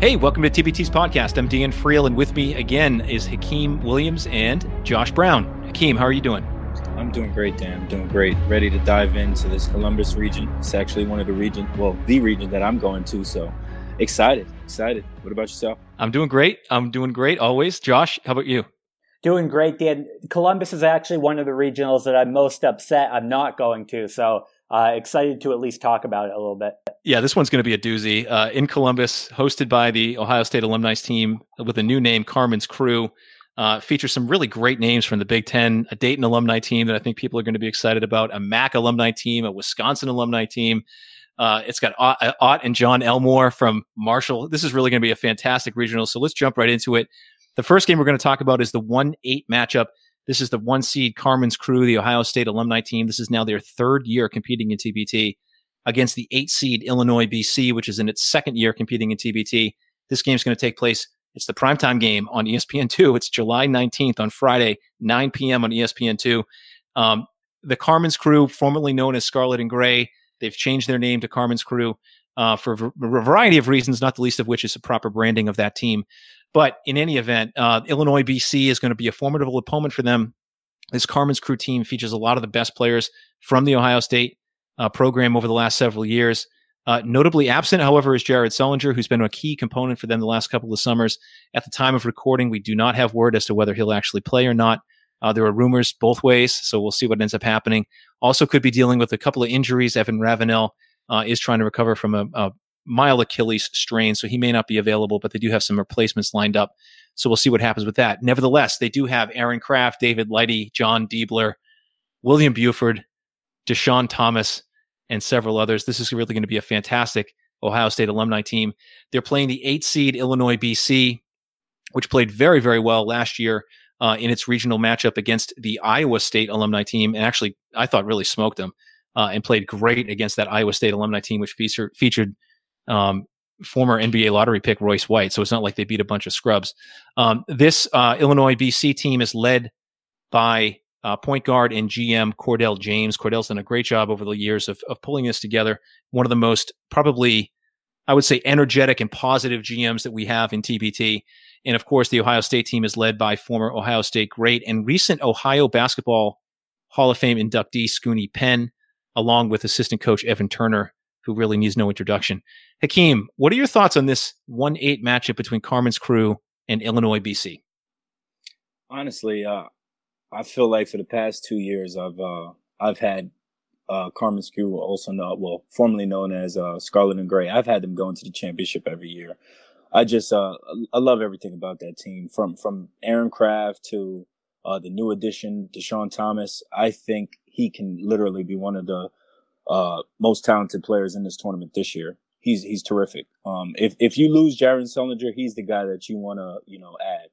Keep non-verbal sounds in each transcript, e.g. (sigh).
Hey, welcome to TBT's podcast. I'm Dan Friel, and with me again is Hakeem Williams and Josh Brown. Hakeem, how are you doing? I'm doing great, Dan. I'm doing great. Ready to dive into this Columbus region. It's actually one of the region, well, the region that I'm going to. So excited, excited. What about yourself? I'm doing great. I'm doing great always. Josh, how about you? Doing great, Dan. Columbus is actually one of the regionals that I'm most upset I'm not going to. So uh, excited to at least talk about it a little bit. Yeah, this one's going to be a doozy. Uh, in Columbus, hosted by the Ohio State alumni team with a new name, Carmen's Crew. Uh, features some really great names from the Big Ten, a Dayton alumni team that I think people are going to be excited about, a Mac alumni team, a Wisconsin alumni team. Uh, it's got Ot, uh, Ot and Jon Elmore from Marshall. This is really going to be a fantastic regional. So let's jump right into it. The first game we're going to talk about is the 1 8 matchup this is the one seed Carmen's Crew, the Ohio State alumni team. This is now their third year competing in TBT against the eight seed Illinois BC, which is in its second year competing in TBT. This game is going to take place. It's the primetime game on ESPN2. It's July 19th on Friday, 9 p.m. on ESPN2. Um, the Carmen's Crew, formerly known as Scarlet and Gray, they've changed their name to Carmen's Crew uh, for a variety of reasons, not the least of which is the proper branding of that team. But in any event, uh, Illinois BC is going to be a formidable opponent for them. This Carmen's Crew team features a lot of the best players from the Ohio State uh, program over the last several years. Uh, notably absent, however, is Jared Sullinger, who's been a key component for them the last couple of summers. At the time of recording, we do not have word as to whether he'll actually play or not. Uh, there are rumors both ways, so we'll see what ends up happening. Also, could be dealing with a couple of injuries. Evan Ravenel uh, is trying to recover from a, a mild Achilles strain, so he may not be available, but they do have some replacements lined up. So we'll see what happens with that. Nevertheless, they do have Aaron Craft, David Lighty, Jon Diebler, William Buford, Deshaun Thomas, and several others. This is really going to be a fantastic Ohio State alumni team. They're playing the eight seed Illinois BC, which played very, very well last year uh, in its regional matchup against the Iowa State alumni team. And actually, I thought really smoked them uh, and played great against that Iowa State alumni team, which feature, featured um, former NBA lottery pick Royce White. So it's not like they beat a bunch of scrubs. Um, this uh, Illinois BC team is led by uh, point guard and GM Cordell James. Cordell's done a great job over the years of, of pulling this together. One of the most probably, I would say, energetic and positive GMs that we have in TBT. And of course, the Ohio State team is led by former Ohio State great and recent Ohio basketball Hall of Fame inductee Scoonie Penn, along with assistant coach Evan Turner, who really needs no introduction. Hakeem, what are your thoughts on this 1 8 matchup between Carmen's Crew and Illinois BC? Honestly, uh, I feel like for the past two years, I've uh, I've had uh, Carmen's Crew, also known, well, formerly known as uh, Scarlet and Gray. I've had them going to the championship every year. I just uh, I love everything about that team, from from Aaron Craft to uh, the new addition, Deshaun Thomas. I think he can literally be one of the uh, most talented players in this tournament this year. He's he's terrific. Um, if if you lose Jared Sullinger, he's the guy that you want to you know add.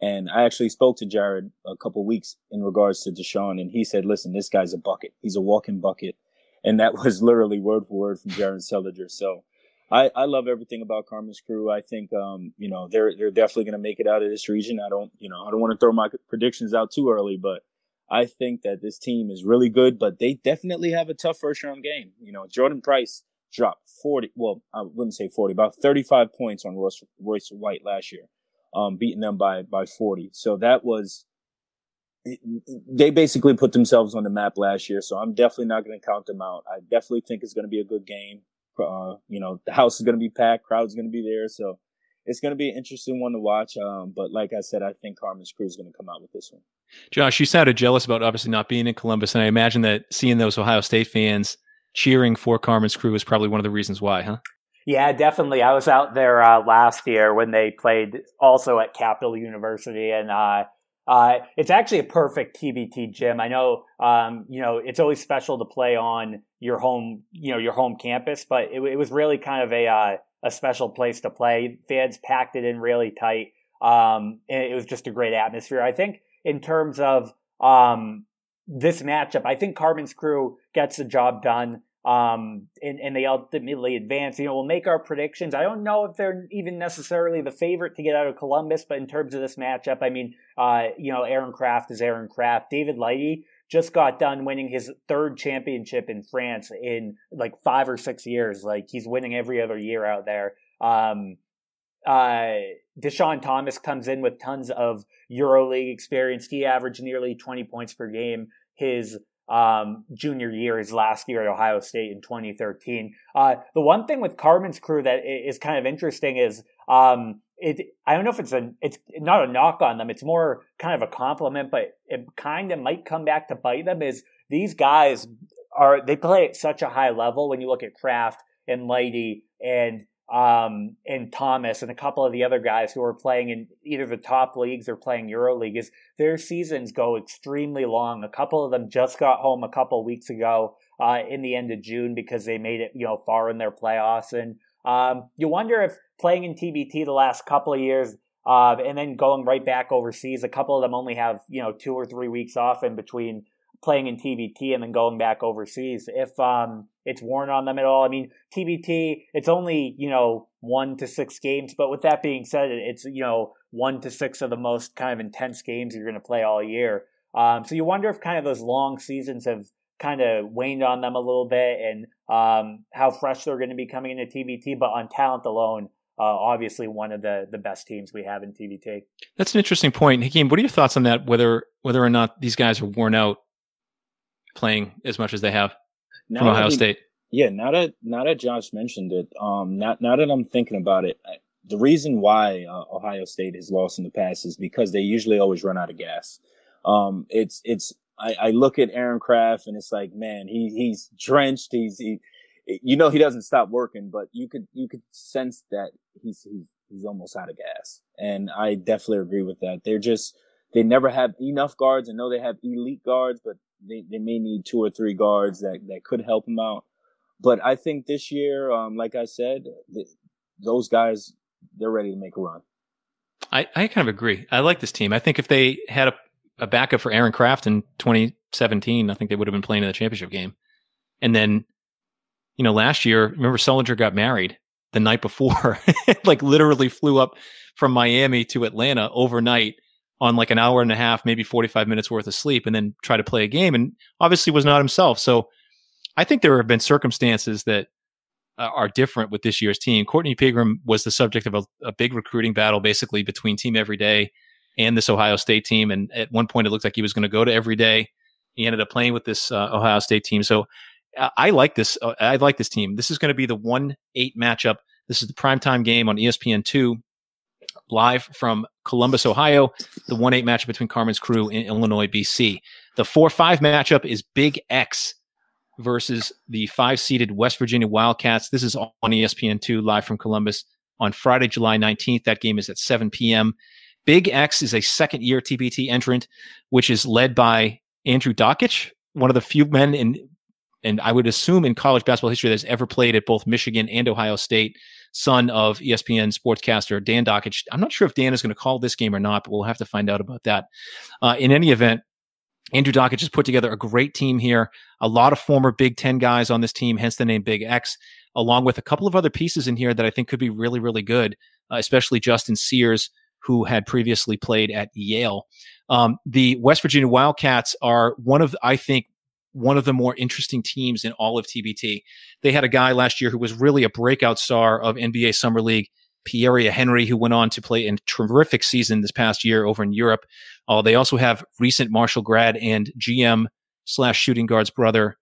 And I actually spoke to Jared a couple weeks in regards to Deshaun, and he said, "Listen, this guy's a bucket. He's a walking bucket," and that (laughs) was literally word for word from Jared Sullinger. So. I, I love everything about Carmen's crew. I think, um, you know, they're, they're definitely going to make it out of this region. I don't, you know, I don't want to throw my predictions out too early, but I think that this team is really good, but they definitely have a tough first round game. You know, Jordan Price dropped 40, well, I wouldn't say 40, about 35 points on Royce, Royce White last year, um, beating them by, by 40. So that was, they basically put themselves on the map last year. So I'm definitely not going to count them out. I definitely think it's going to be a good game. Uh, you know, the house is going to be packed, crowd's going to be there. So it's going to be an interesting one to watch. Um, but like I said, I think Carmen's Crew is going to come out with this one. Josh, you sounded jealous about obviously not being in Columbus, and I imagine that seeing those Ohio State fans cheering for Carmen's Crew is probably one of the reasons why, huh? Yeah, definitely. I was out there uh, last year when they played also at Capital University, and uh, uh, it's actually a perfect TBT gym. I know, um, you know, it's always special to play on your home, you know, your home campus, but it, it was really kind of a uh, a special place to play. Fans packed it in really tight. Um, and it was just a great atmosphere. I think in terms of um, this matchup, I think Carmen's crew gets the job done. Um, and, and they ultimately advance. You know, we'll make our predictions. I don't know if they're even necessarily the favorite to get out of Columbus, but in terms of this matchup, I mean, uh, you know, Aaron Craft is Aaron Craft. David Lighty just got done winning his third championship in France in like five or six years. Like he's winning every other year out there. Um, uh, Deshaun Thomas comes in with tons of EuroLeague experience. He averaged nearly 20 points per game his um, junior year, his last year at Ohio State in 2013. Uh, the one thing with Carmen's crew that is kind of interesting is um, it. I don't know if it's a it's not a knock on them. It's more kind of a compliment, but it kind of might come back to bite them. Is these guys are they play at such a high level when you look at Craft and Lighty and um, and Thomas and a couple of the other guys who are playing in either the top leagues or playing EuroLeague is their seasons go extremely long. A couple of them just got home a couple weeks ago uh, in the end of June because they made it, you know, far in their playoffs. And um, you wonder if playing in TBT the last couple of years uh, and then going right back overseas, a couple of them only have, you know, two or three weeks off in between playing in TBT and then going back overseas. If um, it's worn on them at all, I mean, TBT, it's only you know one to six games. But with that being said, it's you know one to six of the most kind of intense games you're going to play all year. Um, so you wonder if kind of those long seasons have kind of waned on them a little bit and um, how fresh they're going to be coming into TBT. But on talent alone, uh, obviously one of the the best teams we have in TBT. That's an interesting point, Hakeem. What are your thoughts on that? Whether whether or not these guys are worn out playing as much as they have now from Ohio he, State. Yeah, now that now that Josh mentioned it, um, now now that I'm thinking about it, the reason why uh, Ohio State has lost in the past is because they usually always run out of gas. Um, it's it's I, I look at Aaron Craft and it's like, man, he he's drenched. He's he, you know, he doesn't stop working, but you could you could sense that he's he's he's almost out of gas. And I definitely agree with that. They're just they never have enough guards. I know they have elite guards, but they, they may need two or three guards that, that could help them out. But I think this year, um, like I said, the, those guys, they're ready to make a run. I, I kind of agree. I like this team. I think if they had a, a backup for Aaron Craft in 2017, I think they would have been playing in the championship game. And then, you know, last year, remember Sullinger got married the night before, (laughs) like literally flew up from Miami to Atlanta overnight on like an hour and a half, maybe 45 minutes worth of sleep and then try to play a game and obviously was not himself. So I think there have been circumstances that uh, are different with this year's team. Courtney Pegram was the subject of a, a, big recruiting battle basically between Team Everyday and this Ohio State team. And at one point, it looked like he was going to go to Everyday. He ended up playing with this uh, Ohio State team. So uh, I like this. Uh, I like this team. This is going to be the one eight matchup. This is the primetime game on ESPN two live from Columbus, Ohio, the 1 8 matchup between Carmen's crew in Illinois, BC. The 4 5 matchup is Big X versus the five seeded West Virginia Wildcats. This is on ESPN2 live from Columbus on Friday, July 19th. That game is at 7 p.m. Big X is a second year TBT entrant, which is led by Andrew Dakich, one of the few men in, and I would assume in college basketball history that's ever played at both Michigan and Ohio State son of ESPN sportscaster Dan Dakich. I'm not sure if Dan is going to call this game or not, but we'll have to find out about that. Uh, in any event, Andrew Dakich has put together a great team here. A lot of former Big Ten guys on this team, hence the name Big X, along with a couple of other pieces in here that I think could be really, really good, uh, especially Justin Sears, who had previously played at Yale. Um, the West Virginia Wildcats are one of, I think, one of the more interesting teams in all of TBT. They had a guy last year who was really a breakout star of NBA Summer League, Pierria Henry, who went on to play in terrific season this past year over in Europe. Uh, they also have recent Marshall grad and GM slash shooting guard's brother,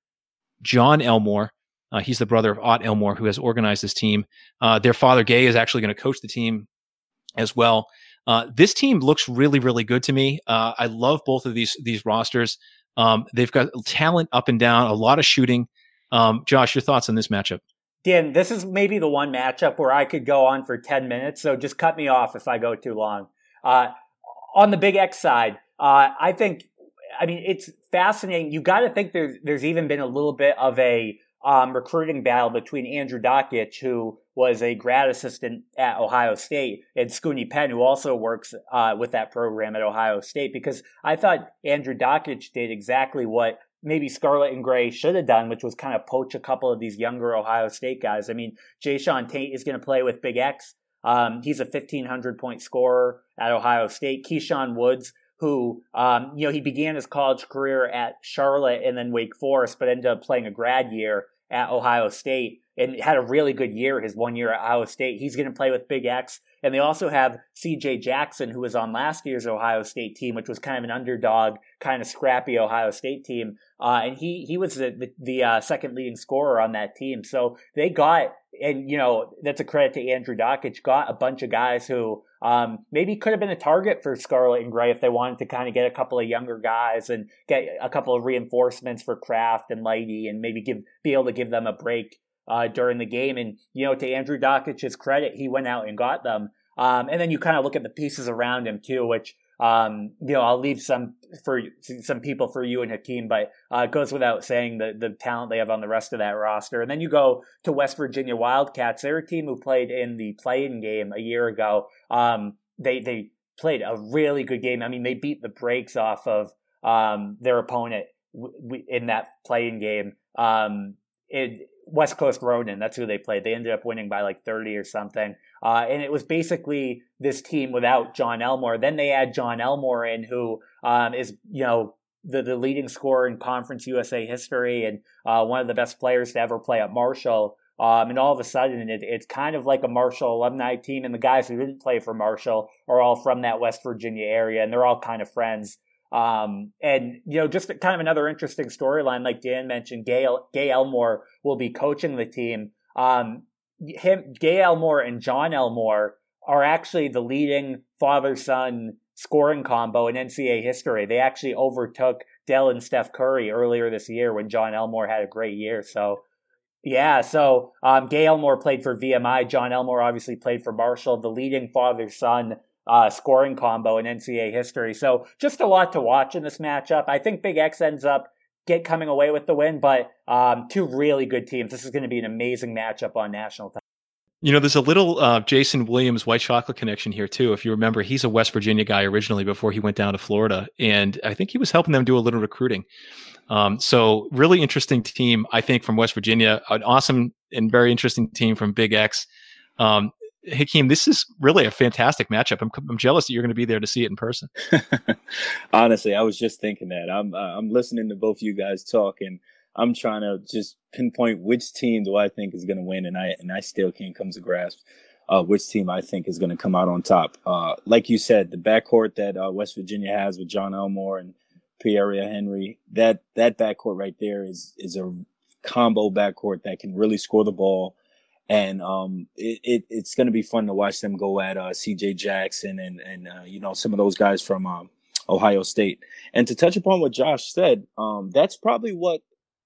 Jon Elmore. Uh, he's the brother of Ot Elmore, who has organized this team. Uh, their father, Gay, is actually going to coach the team as well. Uh, this team looks really, really good to me. Uh, I love both of these these rosters. Um, they've got talent up and down, a lot of shooting. Um, Josh, your thoughts on this matchup? Dan, this is maybe the one matchup where I could go on for 10 minutes, so just cut me off if I go too long. Uh, on the Big X side, uh, I think, I mean, it's fascinating. You got to think there's, there's even been a little bit of a um, recruiting battle between Andrew Dakich, who was a grad assistant at Ohio State, and Scoonie Penn, who also works uh, with that program at Ohio State. Because I thought Andrew Dakich did exactly what maybe Scarlet and Gray should have done, which was kind of poach a couple of these younger Ohio State guys. I mean, Jae'Sean Tate is going to play with Big X. Um, he's a 1,500 point scorer at Ohio State. Keyshawn Woods, who, um, you know, he began his college career at Charlotte and then Wake Forest, but ended up playing a grad year at Ohio State and had a really good year his one year at Iowa State. He's going to play with Big X. And they also have CJ Jackson, who was on last year's Ohio State team, which was kind of an underdog, kind of scrappy Ohio State team. Uh, and he, he was the, the, the uh, second leading scorer on that team. So they got, and you know, that's a credit to Andrew Dakich, got a bunch of guys who um, maybe could have been a target for Scarlet and Gray if they wanted to kind of get a couple of younger guys and get a couple of reinforcements for Craft and Lighty and maybe give be able to give them a break uh, during the game. And, you know, to Andrew Dakich's credit, he went out and got them. Um, and then you kind of look at the pieces around him too, which, um, you know, I'll leave some for some people for you and Hakeem, but uh, it goes without saying the, the talent they have on the rest of that roster. And then you go to West Virginia Wildcats. They're a team who played in the play-in game a year ago. Um, they, they played a really good game. I mean, they beat the brakes off of um, their opponent w- w- in that play-in game. Um, it, West Coast Ronin. That's who they played. They ended up winning by like 30 or something. Uh, and it was basically this team without Jon Elmore. Then they add Jon Elmore in, who um, is, you know, the, the leading scorer in Conference USA history and uh, one of the best players to ever play at Marshall. Um, and all of a sudden, it, it's kind of like a Marshall alumni team. And the guys who didn't play for Marshall are all from that West Virginia area, and they're all kind of friends. Um, and you know, just kind of another interesting storyline, like Dan mentioned, Gay, Gay Elmore will be coaching the team. Um, him, Gay Elmore and Jon Elmore are actually the leading father son scoring combo in NCAA history. They actually overtook Dell and Steph Curry earlier this year when Jon Elmore had a great year. So, yeah, so um, Gay Elmore played for VMI. Jon Elmore obviously played for Marshall, the leading father son uh, scoring combo in NCAA history. So just a lot to watch in this matchup. I think Big X ends up get coming away with the win, but um, two really good teams. This is going to be an amazing matchup on national time. You know, there's a little uh, Jason Williams white chocolate connection here too. If you remember, he's a West Virginia guy originally before he went down to Florida, and I think he was helping them do a little recruiting. Um, so really interesting team, I think, from West Virginia. An awesome and very interesting team from Big X. Um, Hakeem, this is really a fantastic matchup. I'm, I'm jealous that you're going to be there to see it in person. (laughs) Honestly, I was just thinking that. I'm uh, I'm listening to both you guys talk, and I'm trying to just pinpoint which team do I think is going to win, and I and I still can't come to grasp uh, which team I think is going to come out on top. Uh, like you said, the backcourt that uh, West Virginia has with Jon Elmore and Pierria Henry, that that backcourt right there is is a combo backcourt that can really score the ball and um, it, it, it's going to be fun to watch them go at uh, C.J. Jackson and and uh, you know some of those guys from um, Ohio State. And to touch upon what Josh said, um, that's probably what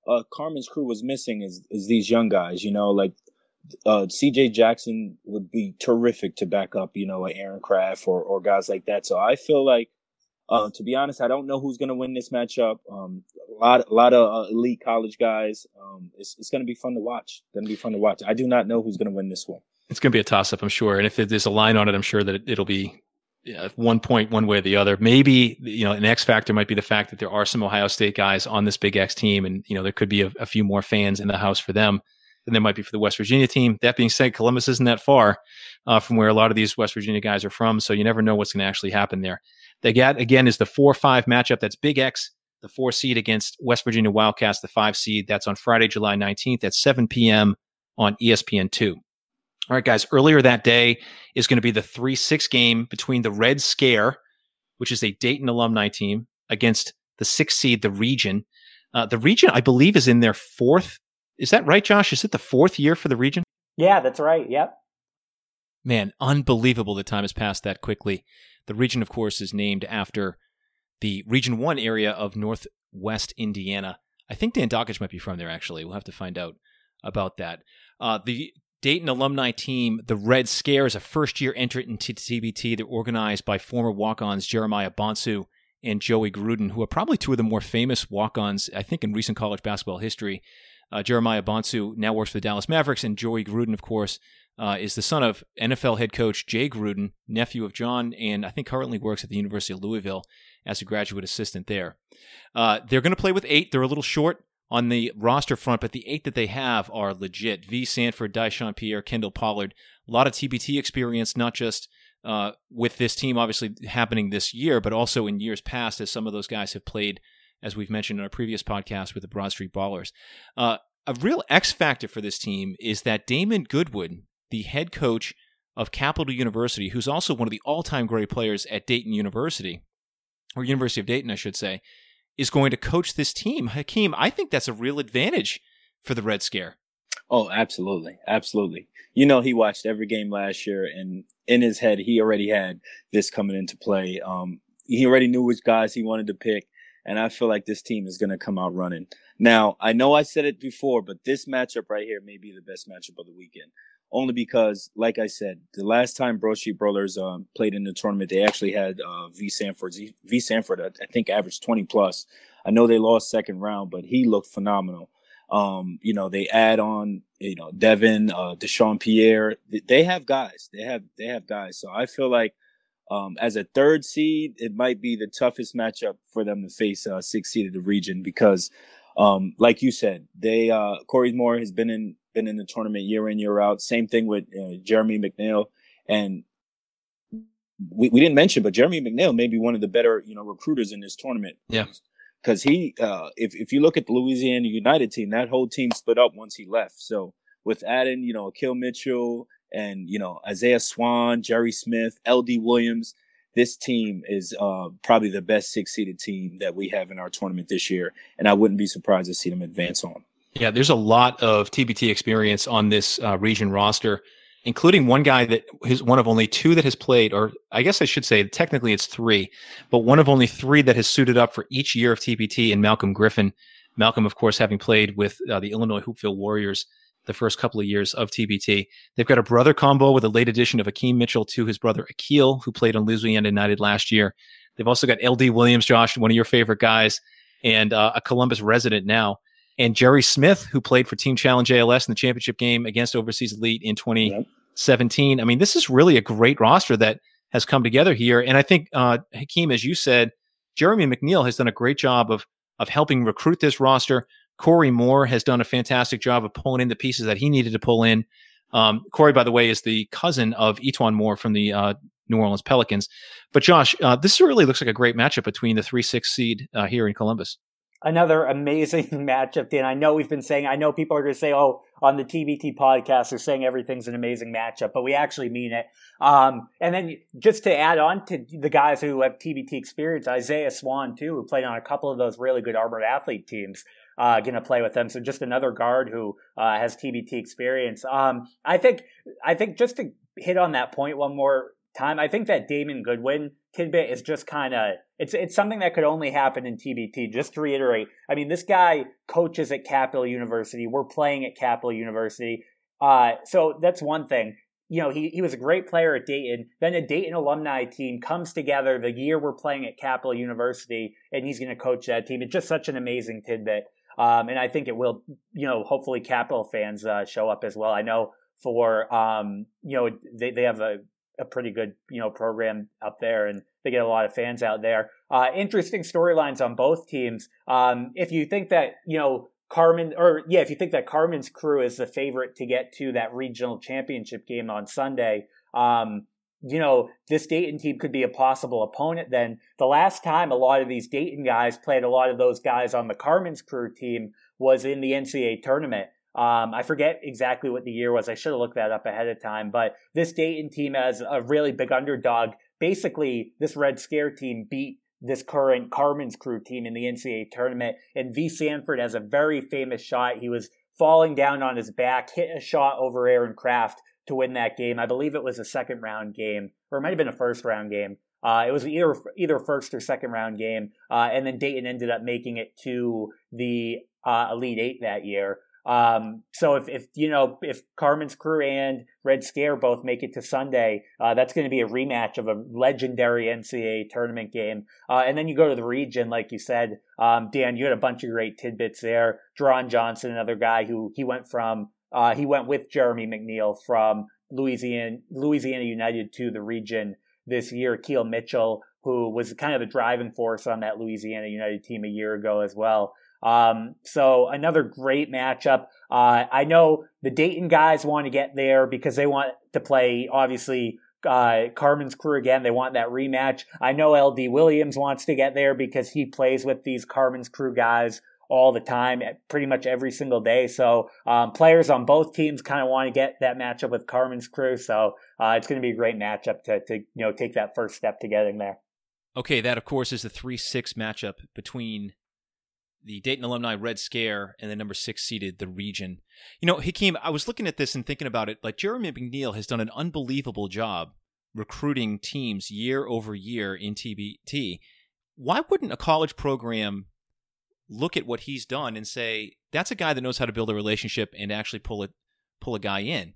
uh, Carmen's crew was missing is is these young guys. You know, like uh, C.J. Jackson would be terrific to back up. You know, Aaron Craft or or guys like that. So I feel like uh, to be honest, I don't know who's going to win this matchup. Um, a lot, a lot of uh, elite college guys. Um, it's, it's going to be fun to watch. Going to be fun to watch. I do not know who's going to win this one. It's going to be a toss up, I'm sure. And if there's a line on it, I'm sure that it, will be yeah, one point one way or the other. Maybe you know an X factor might be the fact that there are some Ohio State guys on this Big X team, and you know there could be a, a few more fans in the house for them than there might be for the West Virginia team. That being said, Columbus isn't that far uh, from where a lot of these West Virginia guys are from, so you never know what's going to actually happen there. They got again is the four five matchup. That's Big X, the four seed against West Virginia Wildcats, the five seed. That's on Friday, July 19th at 7 p.m. on ESPN2. All right, guys, earlier that day is going to be the 3 6 game between the Red Scare, which is a Dayton alumni team, against the six seed, the region. Uh, the region, I believe, is in their fourth. Is that right, Josh? Is it the fourth year for the region? Yeah, that's right. Yep. Man, unbelievable the time has passed that quickly. The region, of course, is named after the Region 1 area of Northwest Indiana. I think Dan Dakich might be from there, actually. We'll have to find out about that. Uh, the Dayton alumni team, the Red Scare, is a first year entrant into TBT. They're organized by former walk ons Jeremiah Bonsu and Joey Gruden, who are probably two of the more famous walk ons, I think, in recent college basketball history. Uh, Jeremiah Bonsu now works for the Dallas Mavericks, and Joey Gruden, of course, uh, is the son of NFL head coach Jay Gruden, nephew of John, and I think currently works at the University of Louisville as a graduate assistant there. Uh, they're going to play with eight. They're a little short on the roster front, but the eight that they have are legit. Vee Sanford, Dyshawn Pierre, Kendall Pollard, a lot of TBT experience, not just uh, with this team obviously happening this year, but also in years past, as some of those guys have played, as we've mentioned in our previous podcast with the Broad Street Ballers. Uh, a real X factor for this team is that Damon Goodwin, the head coach of Capital University, who's also one of the all time great players at Dayton University, or University of Dayton, I should say, is going to coach this team. Hakeem, I think that's a real advantage for the Red Scare. Oh, absolutely. Absolutely. You know, he watched every game last year and in his head, he already had this coming into play. Um, he already knew which guys he wanted to pick. And I feel like this team is going to come out running. Now, I know I said it before, but this matchup right here may be the best matchup of the weekend. Only because, like I said, the last time Broad Brawlers um, played in the tournament, they actually had uh, Vee Sanford. Vee Sanford, I think, averaged 20 plus. I know they lost second round, but he looked phenomenal. Um, you know, they add on, you know, Devin, uh, Deshaun Pierre. They have guys. They have they have guys. So I feel like um, as a third seed, it might be the toughest matchup for them to face uh, six seed of the region because, um, like you said, they uh, Corey Moore has been in been in the tournament year in year out. Same thing with uh, Jeremy McNeil, and we, we didn't mention, but Jeremy McNeil may be one of the better you know recruiters in this tournament. Yeah, because he, uh, if if you look at the Louisiana United team, that whole team split up once he left. So with adding, you know, Akil Mitchell and you know Isaiah Swann, Jerry Smith, L.D. Williams, this team is uh, probably the best six-seeded team that we have in our tournament this year, and I wouldn't be surprised to see them advance on. Yeah, there's a lot of TBT experience on this uh, region roster including one guy that is one of only two that has played, or I guess I should say technically it's three, but one of only three that has suited up for each year of TBT in Malcolm Griffin. Malcolm, of course, having played with uh, the Illinois Hoopville Warriors the first couple of years of TBT. They've got a brother combo with a late addition of Akeem Mitchell to his brother Akil, who played on Louisiana United last year. They've also got LD Williams, Josh, one of your favorite guys, and uh, a Columbus resident now and Jerry Smith, who played for Team Challenge ALS in the championship game against Overseas Elite in 2017. Yep. I mean, this is really a great roster that has come together here. And I think, uh, Hakeem, as you said, Jeremy McNeil has done a great job of of helping recruit this roster. Corey Moore has done a fantastic job of pulling in the pieces that he needed to pull in. Um, Corey, by the way, is the cousin of E'Twaun Moore from the uh, New Orleans Pelicans. But Josh, uh, this really looks like a great matchup between the three six seed uh, here in Columbus another amazing (laughs) matchup. Dan, I know we've been saying, I know people are going to say, oh, on the TBT podcast, they're saying everything's an amazing matchup, but we actually mean it. Um, and then just to add on to the guys who have TBT experience, Isaiah Swann, too, who played on a couple of those really good armored athlete teams. Uh, going to play with them. So just another guard who uh, has TBT experience. Um, I think I think just to hit on that point one more time, I think that Damon Goodwin tidbit is just kind of it's it's something that could only happen in TBT. Just to reiterate, I mean, this guy coaches at Capital University. We're playing at Capital University, uh, so that's one thing. You know, he he was a great player at Dayton. Then a Dayton alumni team comes together the year we're playing at Capital University, and he's going to coach that team. It's just such an amazing tidbit, um, and I think it will. You know, hopefully Capital fans uh, show up as well. I know for um, you know they they have a a pretty good you know program up there, and they get a lot of fans out there. Uh, interesting storylines on both teams. Um, if you think that you know Carmen, or yeah, if you think that Carmen's crew is the favorite to get to that regional championship game on Sunday, um, you know, this Dayton team could be a possible opponent then. The last time a lot of these Dayton guys played a lot of those guys on the Carmen's crew team was in the NCAA tournament. Um, I forget exactly what the year was. I should have looked that up ahead of time. But this Dayton team as a really big underdog. Basically, this Red Scare team beat this current Carmen's crew team in the NCAA tournament. And Vee Sanford has a very famous shot. He was falling down on his back, hit a shot over Aaron Craft to win that game. I believe it was a second round game, or it might have been a first round game. Uh, it was either either first or second round game, uh, and then Dayton ended up making it to the uh, Elite Eight that year. Um, so if, if, you know, if Carmen's crew and Red Scare both make it to Sunday, uh, that's going to be a rematch of a legendary NCAA tournament game. Uh, and then you go to the region, like you said, um, Dan, you had a bunch of great tidbits there. Deron Johnson, another guy who he went from, uh, he went with Jeremy McNeil from Louisiana, Louisiana United to the region this year. Keel Mitchell, who was kind of the driving force on that Louisiana United team a year ago as well. Um, so another great matchup. Uh, I know the Dayton guys want to get there because they want to play, obviously, uh, Carmen's crew again. They want that rematch. I know LD Williams wants to get there because he plays with these Carmen's crew guys all the time, pretty much every single day. So um, players on both teams kind of want to get that matchup with Carmen's crew. So uh, it's going to be a great matchup to to you know take that first step to getting there. Okay, that of course is the three six matchup between the Dayton alumni Red Scare and the number six seeded the Region. You know, Hakeem, I was looking at this and thinking about it. Like Jeremy McNeil has done an unbelievable job recruiting teams year over year in TBT. Why wouldn't a college program look at what he's done and say that's a guy that knows how to build a relationship and actually pull it pull a guy in?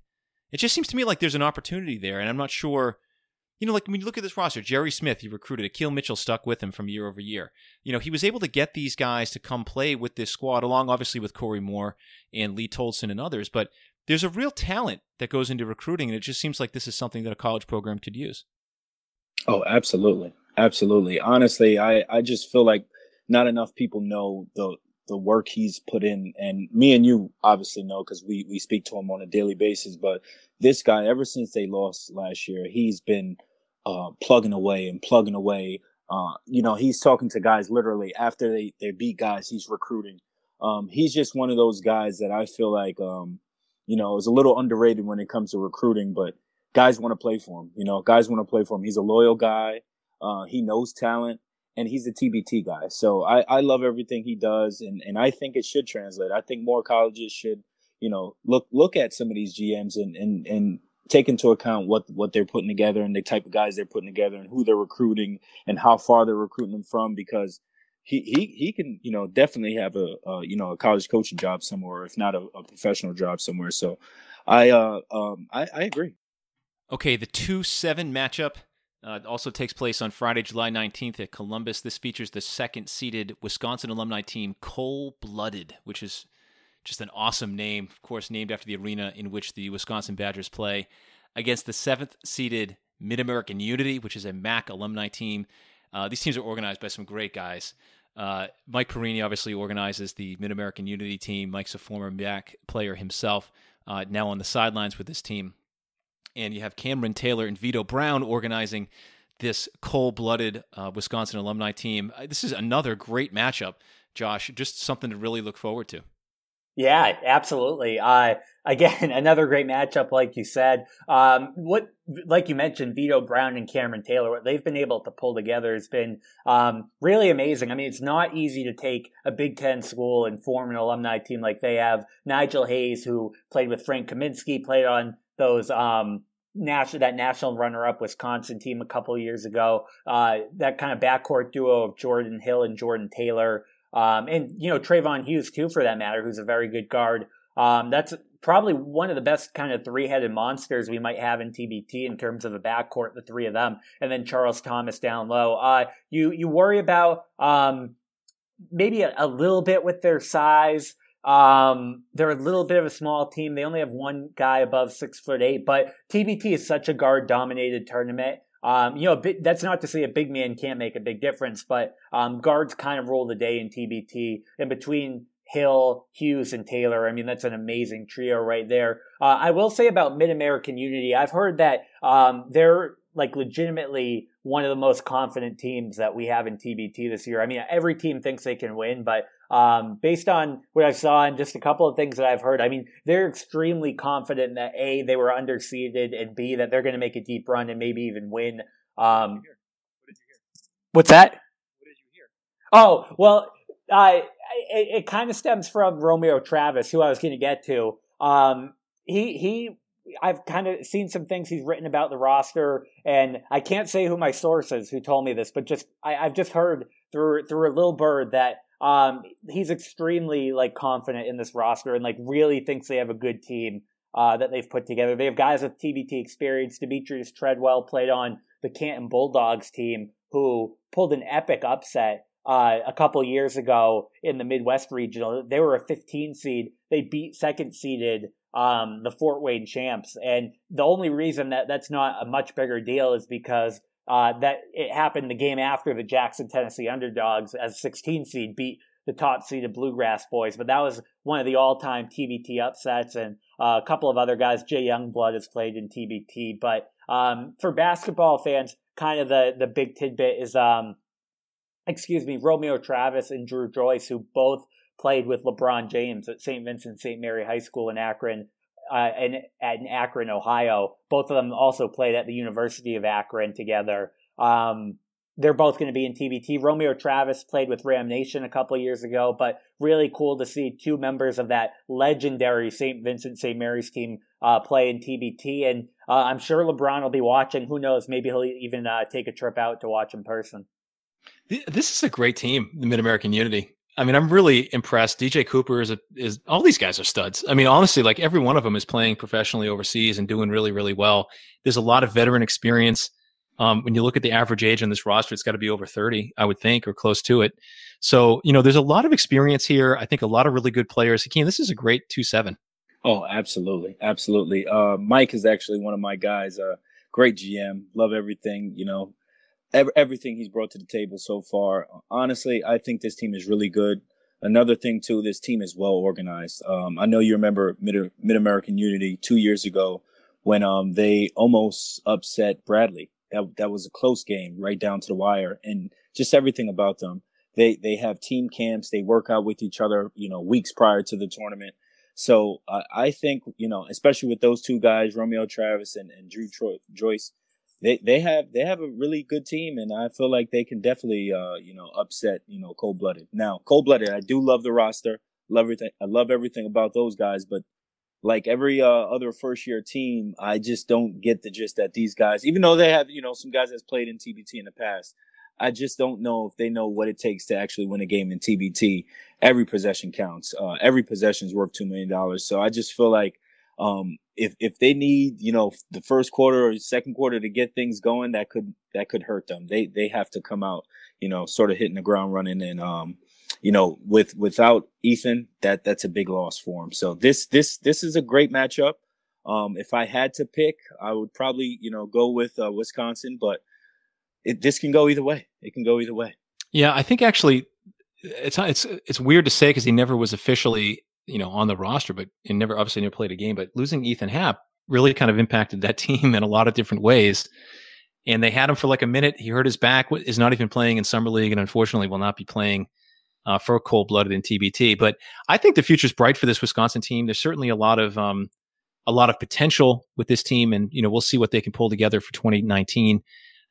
It just seems to me like there's an opportunity there, and I'm not sure you know, like when you look at this roster, Jerry Smith, he recruited. Akil Mitchell stuck with him from year over year. You know, he was able to get these guys to come play with this squad, along obviously with Corey Moore and Lee Tolson and others. But there's a real talent that goes into recruiting, and it just seems like this is something that a college program could use. Oh, absolutely, absolutely. Honestly, I I just feel like not enough people know the the work he's put in, and me and you obviously know because we we speak to him on a daily basis. But this guy, ever since they lost last year, he's been uh, plugging away and plugging away. Uh, you know, he's talking to guys literally after they, they beat guys, he's recruiting. Um, he's just one of those guys that I feel like, um, you know, is a little underrated when it comes to recruiting, but guys want to play for him. You know, guys want to play for him. He's a loyal guy. Uh, he knows talent and he's a TBT guy. So I, I love everything he does. And, and I think it should translate. I think more colleges should, you know, look, look at some of these GMs and, and, and take into account what what they're putting together and the type of guys they're putting together and who they're recruiting and how far they're recruiting them from because he he he can you know definitely have a, a you know a college coaching job somewhere if not a, a professional job somewhere so I uh um I, I agree. Okay, the two seven matchup uh, also takes place on Friday, July 19th at Columbus. This features the second seeded Wisconsin alumni team, Cold Blooded, which is just an awesome name, of course, named after the arena in which the Wisconsin Badgers play, against the seventh seeded Mid American Unity, which is a MAC alumni team. Uh, these teams are organized by some great guys. Uh, Mike Perini obviously organizes the Mid American Unity team. Mike's a former MAC player himself, uh, now on the sidelines with this team. And you have Cameron Taylor and Vitto Brown organizing this cold blooded uh, Wisconsin alumni team. Uh, this is another great matchup, Josh. Just something to really look forward to. Yeah, absolutely. Uh, (laughs) again, another great matchup, like you said. Um, what, like you mentioned, Vitto Brown and Cameron Taylor, what they've been able to pull together has been um, really amazing. I mean, it's not easy to take a Big Ten school and form an alumni team like they have. Nigel Hayes, who played with Frank Kaminsky, played on those um, national that national runner up Wisconsin team a couple years ago. Uh, that kind of backcourt duo of Jordan Hill and Jordan Taylor. Um, and, you know, Trevon Hughes, too, for that matter, who's a very good guard. Um, that's probably one of the best kind of three headed monsters we might have in TBT in terms of a backcourt, the three of them. And then Charles Thomas down low. Uh, you, you worry about, um, maybe a, a, little bit with their size. Um, they're a little bit of a small team. They only have one guy above six foot eight, but TBT is such a guard dominated tournament. Um, you know, that's not to say a big man can't make a big difference, but um, guards kind of rule the day in TBT. And between Hill, Hughes, and Taylor, I mean, that's an amazing trio right there. Uh, I will say about Mid American Unity, I've heard that um, they're like legitimately one of the most confident teams that we have in TBT this year. I mean, every team thinks they can win, but um, based on what I saw and just a couple of things that I've heard, I mean, they're extremely confident that A, they were underseeded, and B, that they're going to make a deep run and maybe even win. Um, what what's that? What did you hear? Oh, well, I, it, it kind of stems from Romeo Travis, who I was going to get to. Um, he, he, I've kind of seen some things he's written about the roster, and I can't say who my source is who told me this, but just I, I've just heard through through a little bird that um, he's extremely like confident in this roster and like really thinks they have a good team uh, that they've put together. They have guys with TBT experience. Demetrius Treadwell played on the Canton Bulldogs team, who pulled an epic upset uh, a couple years ago in the Midwest regional. They were a 15 seed. They beat second seeded um, the Fort Wayne champs, and the only reason that that's not a much bigger deal is because uh, that it happened the game after the Jackson, Tennessee underdogs as 16 seed beat the top seeded Bluegrass boys. But that was one of the all time TBT upsets, and uh, a couple of other guys. Jay Youngblood has played in TBT. But um, for basketball fans, kind of the, the big tidbit is, um, excuse me, Romeo Travis and Drew Joyce, who both played with LeBron James at St. Vincent St. Mary High School in Akron. Uh, and at in Akron, Ohio, both of them also played at the University of Akron together. Um, they're both going to be in TBT. Romeo Travis played with Ram Nation a couple years ago, but really cool to see two members of that legendary St. Vincent St. Mary's team uh, play in TBT. And uh, I'm sure LeBron will be watching. Who knows? Maybe he'll even uh, take a trip out to watch in person. This is a great team, the Mid American Unity. I mean, I'm really impressed. DJ Cooper is a, is all these guys are studs. I mean, honestly, like every one of them is playing professionally overseas and doing really, really well. There's a lot of veteran experience. Um, when you look at the average age on this roster, it's got to be over 30, I would think, or close to it. So, you know, there's a lot of experience here. I think a lot of really good players. Hakeem, this is a great 2 7. Oh, absolutely. Absolutely. Uh, Mike is actually one of my guys. Uh, great GM. Love everything, you know, ev- everything he's brought to the table so far. Honestly, I think this team is really good. Another thing, too, this team is well organized. Um, I know you remember Mid American Unity two years ago when um, they almost upset Bradley that that was a close game, right down to the wire, and just everything about them. They they have team camps. They work out with each other, you know, weeks prior to the tournament. So uh, I think you know, especially with those two guys, Romeo Travis and, and Drew Troy, Joyce, they they have they have a really good team, and I feel like they can definitely uh, you know upset you know cold blooded. Now cold blooded, I do love the roster, love everything. I love everything about those guys, but like every uh, other first year team, I just don't get the gist that these guys, even though they have, you know, some guys that's played in TBT in the past, I just don't know if they know what it takes to actually win a game in TBT. Every possession counts. Uh, every possession is worth $2 million. So I just feel like, um, if, if they need, you know, the first quarter or second quarter to get things going, that could, that could hurt them. They, they have to come out, you know, sort of hitting the ground running and, um, you know, with without Ethan, that that's a big loss for him. So this this this is a great matchup. Um, if I had to pick, I would probably you know go with uh, Wisconsin, but it, this can go either way. It can go either way. Yeah, I think actually it's it's it's weird to say because he never was officially you know on the roster, but he never obviously never played a game. But losing Ethan Happ really kind of impacted that (laughs) team in a lot of different ways. And they had him for like a minute. He hurt his back. Is not even playing in summer league, and unfortunately will not be playing uh, for cold blooded in TBT. But I think the future's bright for this Wisconsin team. There's certainly a lot of um, a lot of potential with this team, and you know we'll see what they can pull together for 2019.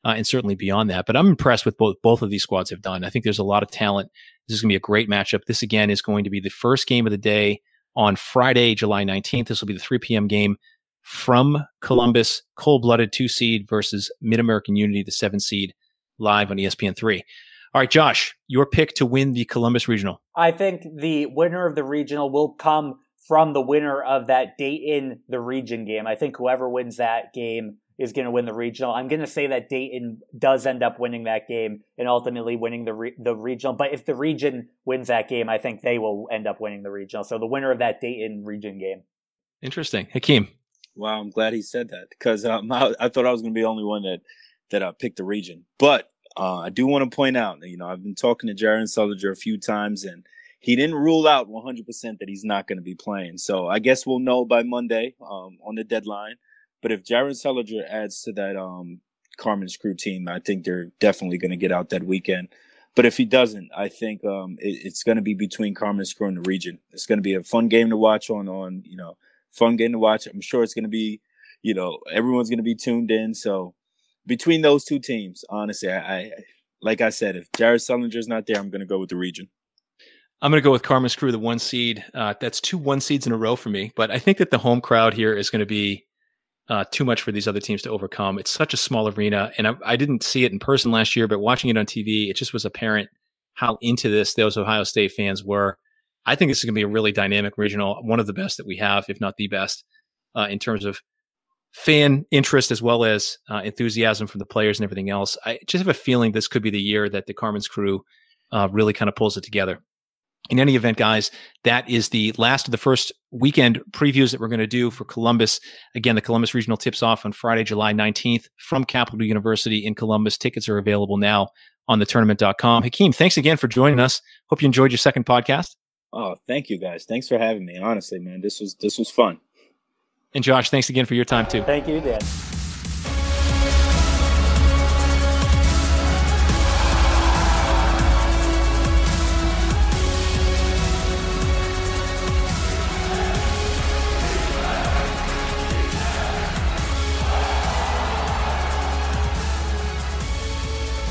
Uh, and certainly beyond that. But I'm impressed with both both of these squads have done. I think there's a lot of talent. This is going to be a great matchup. This again is going to be the first game of the day on Friday, July 19th. This will be the 3 p.m. game from Columbus, cold blooded two seed versus Mid American Unity, the seven seed, live on ESPN three. All right, Josh, your pick to win the Columbus Regional. I think the winner of the regional will come from the winner of that Dayton the region game. I think whoever wins that game is going to win the regional. I'm going to say that Dayton does end up winning that game and ultimately winning the re- the regional. But if the region wins that game, I think they will end up winning the regional. So the winner of that Dayton region game. Interesting, Hakeem. Wow, I'm glad he said that because um, I, I, thought I was going to be the only one that that uh, picked the region. But uh, I do want to point out, you know, I've been talking to Jared Sullinger a few times, and he didn't rule out 100% that he's not going to be playing. So I guess we'll know by Monday um, on the deadline. But if Jared Sullinger adds to that um, Carmen's crew team, I think they're definitely going to get out that weekend. But if he doesn't, I think um, it, it's going to be between Carmen's crew and the region. It's going to be a fun game to watch on on you know fun game to watch. I'm sure it's going to be you know everyone's going to be tuned in. So between those two teams, honestly, I, I like I said, if Jared Sullinger's not there, I'm going to go with the region. I'm going to go with Carmen's Crew, the one seed. Uh, that's two one seeds in a row for me. But I think that the home crowd here is going to be uh, too much for these other teams to overcome. It's such a small arena, and I, I, didn't see it in person last year, but watching it on TV, it just was apparent how into this those Ohio State fans were. I think this is going to be a really dynamic regional, one of the best that we have, if not the best, uh, in terms of fan interest as well as uh, enthusiasm from the players and everything else. I just have a feeling this could be the year that the Carmen's crew uh, really kind of pulls it together. In any event, guys, that is the last of the first weekend previews that we're going to do for Columbus. Again, the Columbus Regional tips off on Friday, July 19th from Capital University in Columbus. Tickets are available now on the tournament.com. Hakeem, thanks again for joining us. Hope you enjoyed your second podcast. Oh, thank you guys. Thanks for having me. Honestly, man, this was this was fun. And Josh, thanks again for your time too. Thank you, Dan.